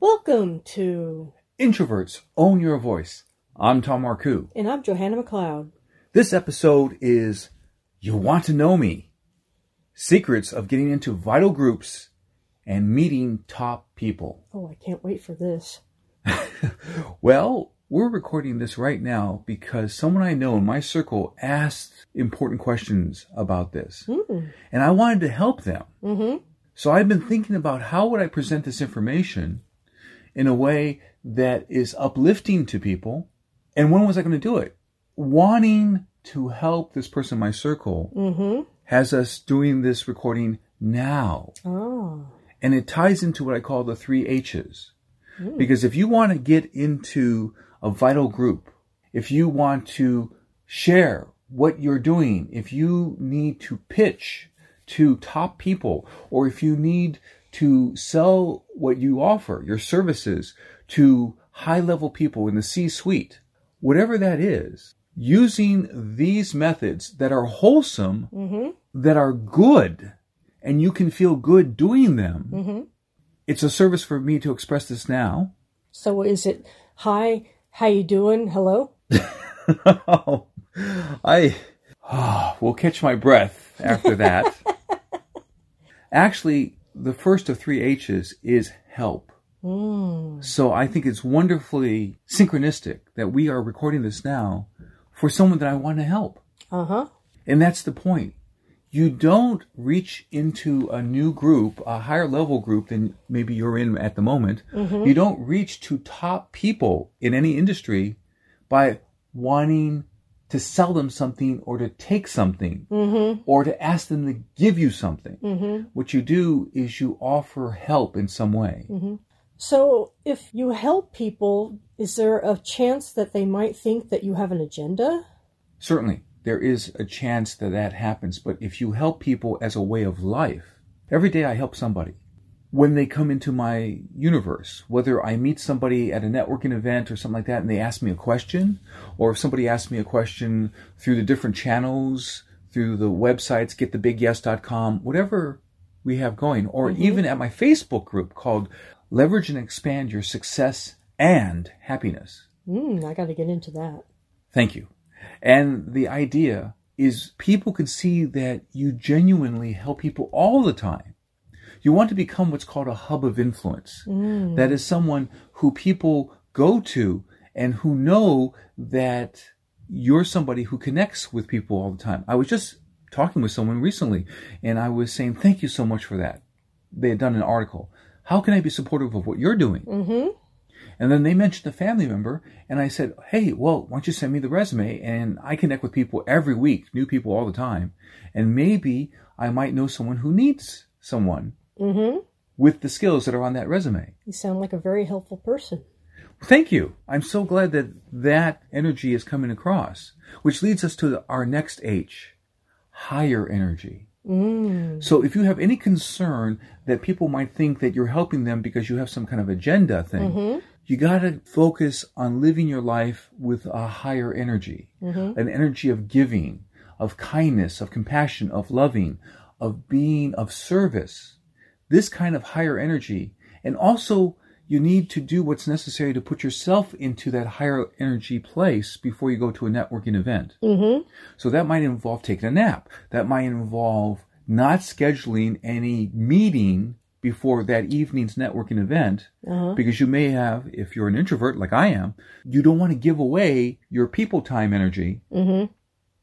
Welcome to, Introverts Own Your Voice. I'm Tom Marcoux. and I'm Johanna McLeod. This episode is You Want to Know Me Secrets of Getting into Vital Groups and Meeting Top People. Oh, I can't wait for this. Well, we're recording this right now because someone I know in my circle asked important questions about this. And I wanted to help them. Mm-hmm. So I've been thinking about how would I present this information in a way that is uplifting to people, and when was I going to do it? Wanting to help this person in my circle Mm-hmm. has us doing this recording now. Oh. And it ties into what I call the three H's. Because if you want to get into a vital group, if you want to share what you're doing, if you need to pitch to top people, or if you need to sell what you offer, your services to high level people in the C suite, whatever that is, using these methods that are wholesome, Mm-hmm. that are good, and you can feel good doing them. Mm-hmm. It's a service for me to express this now. So is it hi, how you doing? Hello? oh, I will catch my breath after that. Actually, the first of three H's is help. Mm. So I think it's wonderfully synchronistic that we are recording this now for someone that I want to help. Uh-huh. And that's the point. You don't reach into a new group, a higher level group than maybe you're in at the moment. You don't reach to top people in any industry by wanting to sell them something or to take something Mm-hmm. or to ask them to give you something. Mm-hmm. What you do is you offer help in some way. So if you help people, is there a chance that they might think that you have an agenda? Certainly, there is a chance that that happens, but if you help people as a way of life, every day I help somebody. When they come into my universe, whether I meet somebody at a networking event or something like that and they ask me a question, or if somebody asks me a question through the different channels, through the websites, getthebigyes.com, whatever we have going, or even at my Facebook group called Leverage and Expand Your Success and Happiness. Mm, I got to get into that. Thank you. And the idea is people can see that you genuinely help people all the time. You want to become what's called a hub of influence. That is someone who people go to and who know that you're somebody who connects with people all the time. I was just talking with someone recently and I was saying, thank you so much for that. They had done an article. How can I be supportive of what you're doing? Mm-hmm. And then they mentioned a family member, and I said, Hey, well, why don't you send me the resume? And I connect with people every week, new people all the time. And maybe I might know someone who needs someone Mm-hmm. with the skills that are on that resume. You sound like a very helpful person. Thank you. I'm so glad that that energy is coming across, which leads us to our next H higher energy. Mm. So if you have any concern that people might think that you're helping them because you have some kind of agenda thing, Mm-hmm. you got to focus on living your life with a higher energy, Mm-hmm. an energy of giving, of kindness, of compassion, of loving, of being of service. This kind of higher energy. And also, you need to do what's necessary to put yourself into that higher energy place before you go to a networking event. Mm-hmm. So that might involve taking a nap. That might involve not scheduling any meeting before that evening's networking event Uh-huh. because you may have, if you're an introvert like I am, you don't want to give away your people time energy Mm-hmm.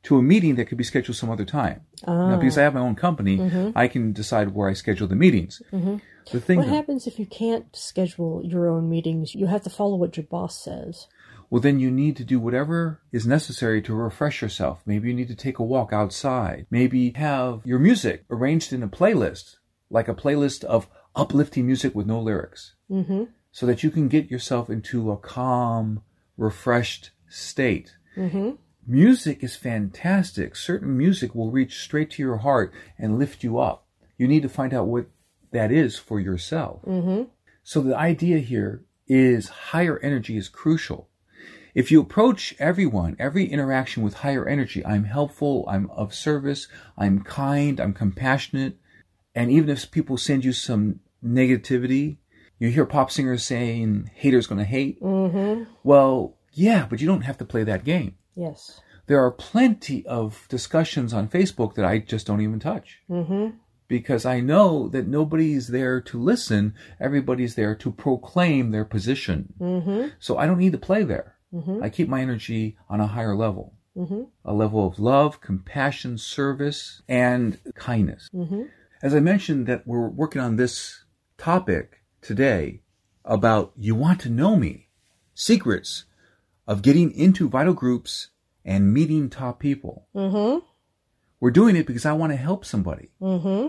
To a meeting that could be scheduled some other time. Ah. Now, because I have my own company, I can decide where I schedule the meetings. The thing, What happens if you can't schedule your own meetings? You have to follow what your boss says. well, then you need to do whatever is necessary to refresh yourself. Maybe you need to take a walk outside. Maybe have your music arranged in a playlist, like a playlist of uplifting music with no lyrics, Mm-hmm. so that you can get yourself into a calm, refreshed state. Mm-hmm. Music is fantastic. Certain music will reach straight to your heart and lift you up. You need to find out what that is for yourself. Mm-hmm. So the idea here is higher energy is crucial. If you approach everyone, every interaction with higher energy, I'm helpful, I'm of service, I'm kind, I'm compassionate, and even if people send you some negativity, You hear pop singers saying haters gonna hate. Mm-hmm. Well, yeah, but you don't have to play that game. Yes. There are plenty of discussions on Facebook that I just don't even touch. Mm-hmm. Because I know that nobody's there to listen, everybody's there to proclaim their position. Mm-hmm. So I don't need to play there. Mm-hmm. I keep my energy on a higher level Mm-hmm. a level of love, compassion, service, and kindness. Mm-hmm. As I mentioned, that we're working on this topic today about you want to know me secrets of getting into vital groups and meeting top people. Mm-hmm. We're doing it because I want to help somebody, Mm-hmm.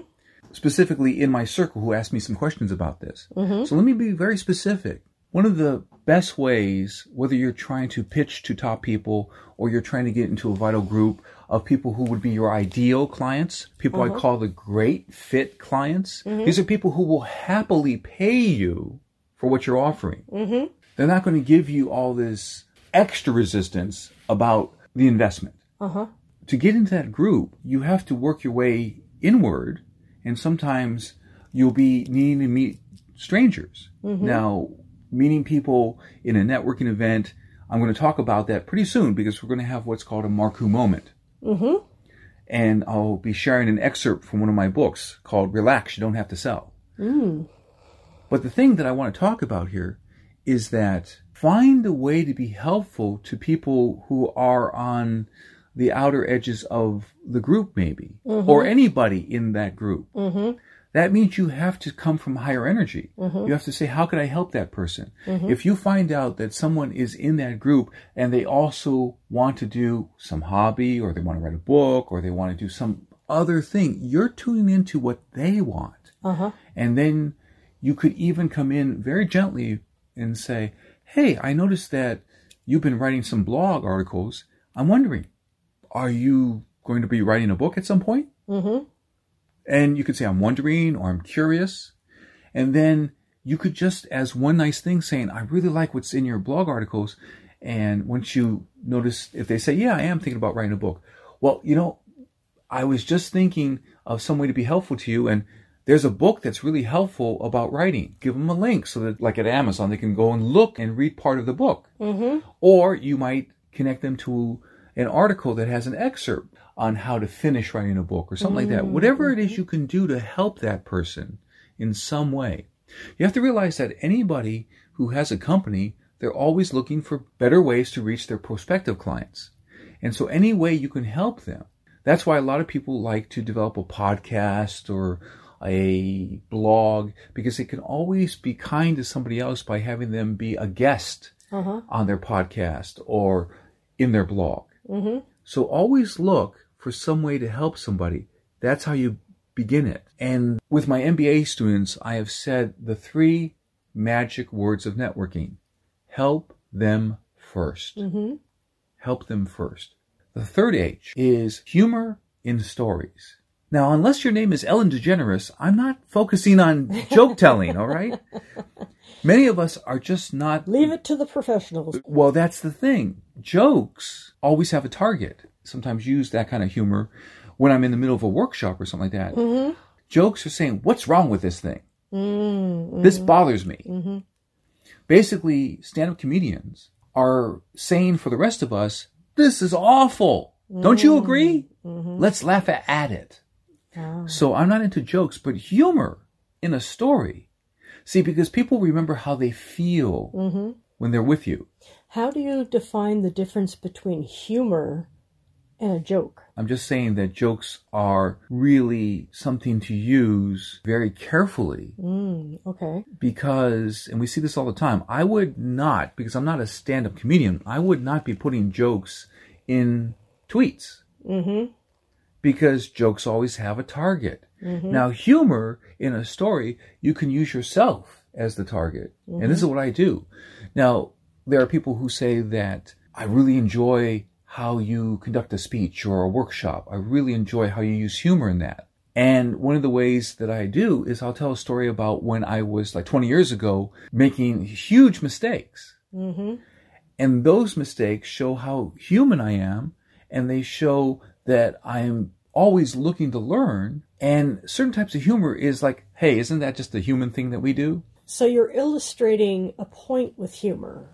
specifically in my circle, who asked me some questions about this. Mm-hmm. So let me be very specific. One of the best ways, whether you're trying to pitch to top people or you're trying to get into a vital group of people who would be your ideal clients, people I call the great fit clients, these are people who will happily pay you for what you're offering. Mm-hmm. They're not going to give you all this extra resistance about the investment. Uh-huh. To get into that group, you have to work your way inward, and sometimes you'll be needing to meet strangers. Now, meeting people in a networking event, I'm going to talk about that pretty soon because we're going to have what's called a Marcoux moment. Mm-hmm. And I'll be sharing an excerpt from one of my books called Relax, You Don't Have to Sell. Mm. But the thing that I want to talk about here is that find a way to be helpful to people who are on the outer edges of the group, maybe, or anybody in that group. Mm-hmm. That means you have to come from higher energy. You have to say, how can I help that person? If you find out that someone is in that group and they also want to do some hobby or they want to write a book or they want to do some other thing, you're tuning into what they want. Uh-huh. And then you could even come in very gently and say, Hey, I noticed that you've been writing some blog articles. I'm wondering, are you going to be writing a book at some point? Mm-hmm. And you could say, I'm wondering or I'm curious. And then you could just, as one nice thing, saying, I really like what's in your blog articles. And once you notice, if they say, Yeah, I am thinking about writing a book. Well, you know, I was just thinking of some way to be helpful to you. And there's a book that's really helpful about writing. Give them a link so that, like at Amazon, they can go and look and read part of the book. Mm-hmm. Or you might connect them to an article that has an excerpt on how to finish writing a book or something like that. Whatever it is you can do to help that person in some way. You have to realize that anybody who has a company, they're always looking for better ways to reach their prospective clients. And so any way you can help them. That's why a lot of people like to develop a podcast or a blog because they can always be kind to somebody else by having them be a guest Uh-huh. on their podcast or in their blog. Mm-hmm. So always look for some way to help somebody. That's how you begin it. And with my MBA students, I have said the three magic words of networking. Help them 1st Mm-hmm. Help them first. The third H is humor in stories. Now, unless your name is Ellen DeGeneres, I'm not focusing on joke telling, all right? Many of us are just not Leave it to the professionals. well, that's the thing. Jokes always have a target. Sometimes use that kind of humor when I'm in the middle of a workshop or something like that. Mm-hmm. Jokes are saying, What's wrong with this thing? Mm-hmm. This bothers me. Mm-hmm. Basically, stand up comedians are saying for the rest of us, This is awful. Don't you agree? Mm-hmm. Let's laugh at it. Ah. So I'm not into jokes, but humor in a story. See, because people remember how they feel Mm-hmm. when they're with you. How do you define the difference between humor and a joke? I'm just saying that jokes are really something to use very carefully Mm, okay. because, and we see this all the time, I would not, because I'm not a stand up comedian, I would not be putting jokes in tweets Mm-hmm. Because jokes always have a target. Mm-hmm. Now, humor in a story, you can use yourself as the target. And this is what I do. Now, there are people who say that I really enjoy how you conduct a speech or a workshop. I really enjoy how you use humor in that. And one of the ways that I do is I'll tell a story about when I was like 20 years ago making huge mistakes. Mm-hmm. And those mistakes show how human I am, and they show that I'm always looking to learn. And certain types of humor is like, hey, isn't that just the human thing that we do? So you're illustrating a point with humor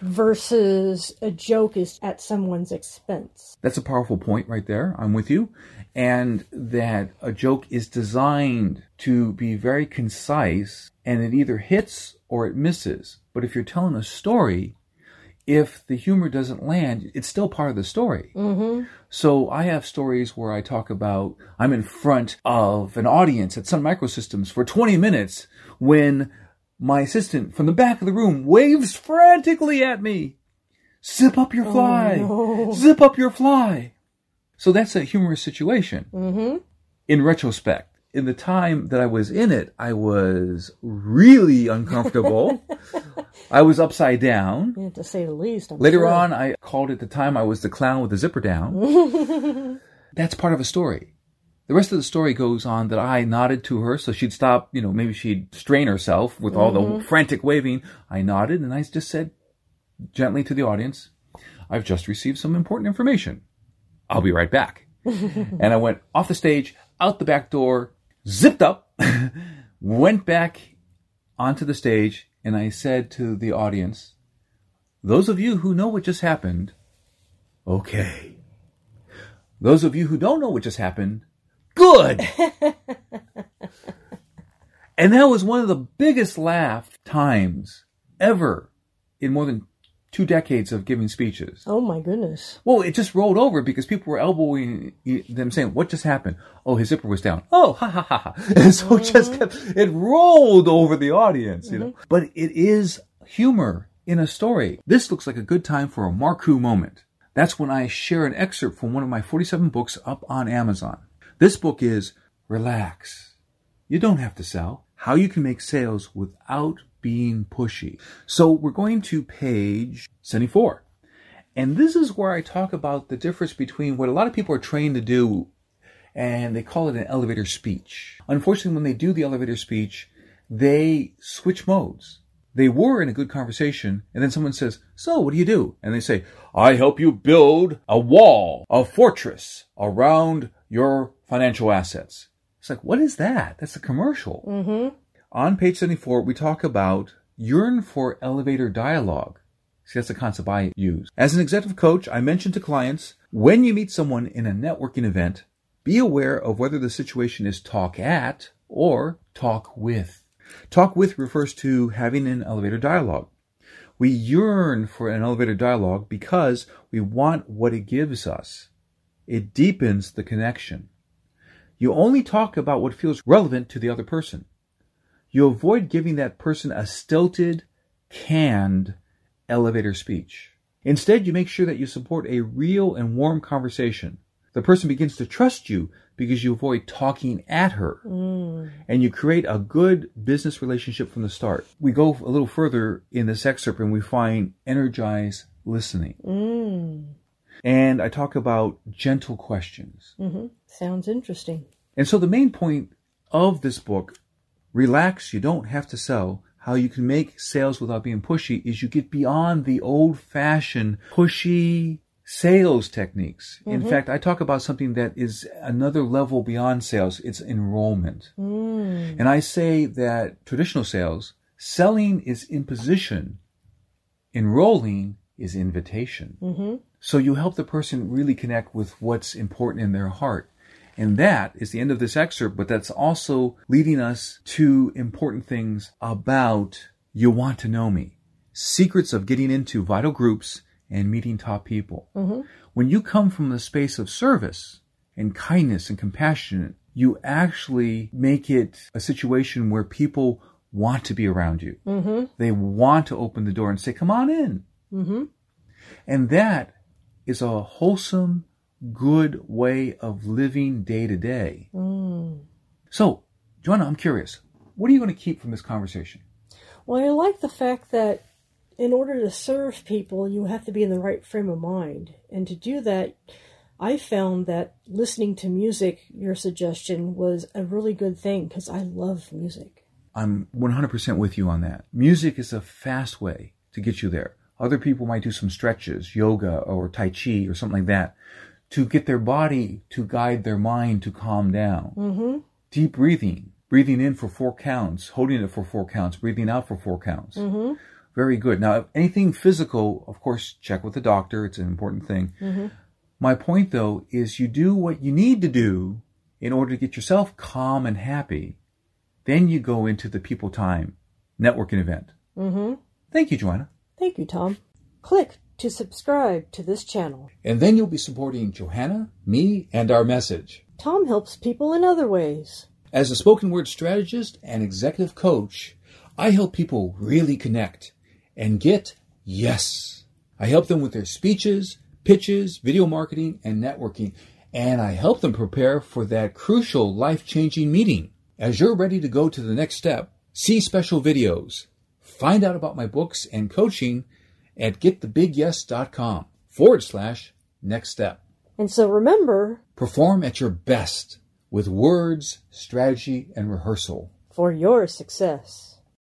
versus a joke is at someone's expense. That's a powerful point right there. I'm with you. And that a joke is designed to be very concise and it either hits or it misses. But if you're telling a story, if the humor doesn't land, it's still part of the story. Mm-hmm. So I have stories where I talk about I'm in front of an audience at Sun Microsystems for 20 minutes when my assistant from the back of the room waves frantically at me. Zip up your fly. Oh, no. Zip up your fly. So that's a humorous situation. Mm-hmm. In retrospect, in the time that I was in it, I was really uncomfortable. I was upside down. Yeah, to say the least. I'm Later sure. on, I called it the time I was the clown with the zipper down. That's part of a story. The rest of the story goes on that I nodded to her so she'd stop, you know, maybe she'd strain herself with all the mm-hmm. frantic waving. I nodded and I just said gently to the audience, I've just received some important information. I'll be right back. and I went off the stage, out the back door, zipped up, went back onto the stage, and I said to the audience, those of you who know what just happened, okay. Those of you who don't know what just happened, good. and that was one of the biggest laugh times ever in more than two decades of giving speeches. Oh my goodness. Well, it just rolled over because people were elbowing them saying, what just happened? Oh, his zipper was down. Oh, ha ha ha ha. And so it just mm-hmm. kept, it rolled over the audience, you know. Mm-hmm. But it is humor in a story. This looks like a good time for a Marcoux moment. That's when I share an excerpt from one of my 47 books up on Amazon. This book is Relax. You don't have to sell. How you can make sales without being pushy. So we're going to page 74. And this is where I talk about the difference between what a lot of people are trained to do and they call it an elevator speech. Unfortunately, when they do the elevator speech, they switch modes. They were in a good conversation, and then someone says, So, what do you do? And they say, I help you build a wall, a fortress around your financial assets. It's like, what is that? That's a commercial. Mm-hmm. On page 74, we talk about yearn for elevator dialogue. See, that's the concept I use. As an executive coach, I mention to clients when you meet someone in a networking event, be aware of whether the situation is talk at or talk with. Talk with refers to having an elevator dialogue. We yearn for an elevator dialogue because we want what it gives us. It deepens the connection. You only talk about what feels relevant to the other person. You avoid giving that person a stilted, canned elevator speech. Instead, you make sure that you support a real and warm conversation. The person begins to trust you because you avoid talking at her. And you create a good business relationship from the start. We go a little further in this excerpt and we find energize listening. Mm. And I talk about gentle questions. Mm-hmm. Sounds interesting. And so the main point of this book, Relax, You Don't Have to Sell, How You Can Make Sales Without Being Pushy, is you get beyond the old fashioned pushy sales techniques. In fact, I talk about something that is another level beyond sales. It's enrollment. Mm. And I say that traditional sales, selling is imposition, enrolling is invitation. Mm-hmm. So you help the person really connect with what's important in their heart. And that is the end of this excerpt, but that's also leading us to important things about you want to know me. Secrets of getting into vital groups and meeting top people. Mm-hmm. When you come from the space of service and kindness and compassion, you actually make it a situation where people want to be around you. Mm-hmm. They want to open the door and say, come on in. Mm-hmm. And that is a wholesome, good way of living day to day. Mm. So, Johanna, I'm curious. What are you going to keep from this conversation? Well, I like the fact that in order to serve people, you have to be in the right frame of mind. And to do that, I found that listening to music, your suggestion, was a really good thing because I love music. I'm 100% with you on that. Music is a fast way to get you there. Other people might do some stretches, yoga or Tai Chi or something like that to get their body to guide their mind to calm down. Mm-hmm. Deep breathing, breathing in for four counts, holding it for four counts, breathing out for four counts. Mm-hmm. Very good. Now, anything physical, of course, check with the doctor. It's an important thing. Mm-hmm. My point, though, is you do what you need to do in order to get yourself calm and happy. Then you go into the People Time networking event. Mm-hmm. Thank you, Johanna. Thank you, Tom. Click to subscribe to this channel. And then you'll be supporting Johanna, me, and our message. Tom helps people in other ways. As a spoken word strategist and executive coach, I help people really connect and get yes. I help them with their speeches, pitches, video marketing, and networking, and I help them prepare for that crucial life changing meeting. As you're ready to go to the next step, see special videos, find out about my books and coaching at getthebigyes.com forward slash next step. And so remember, Perform at your best with words, strategy, and rehearsal. for your success.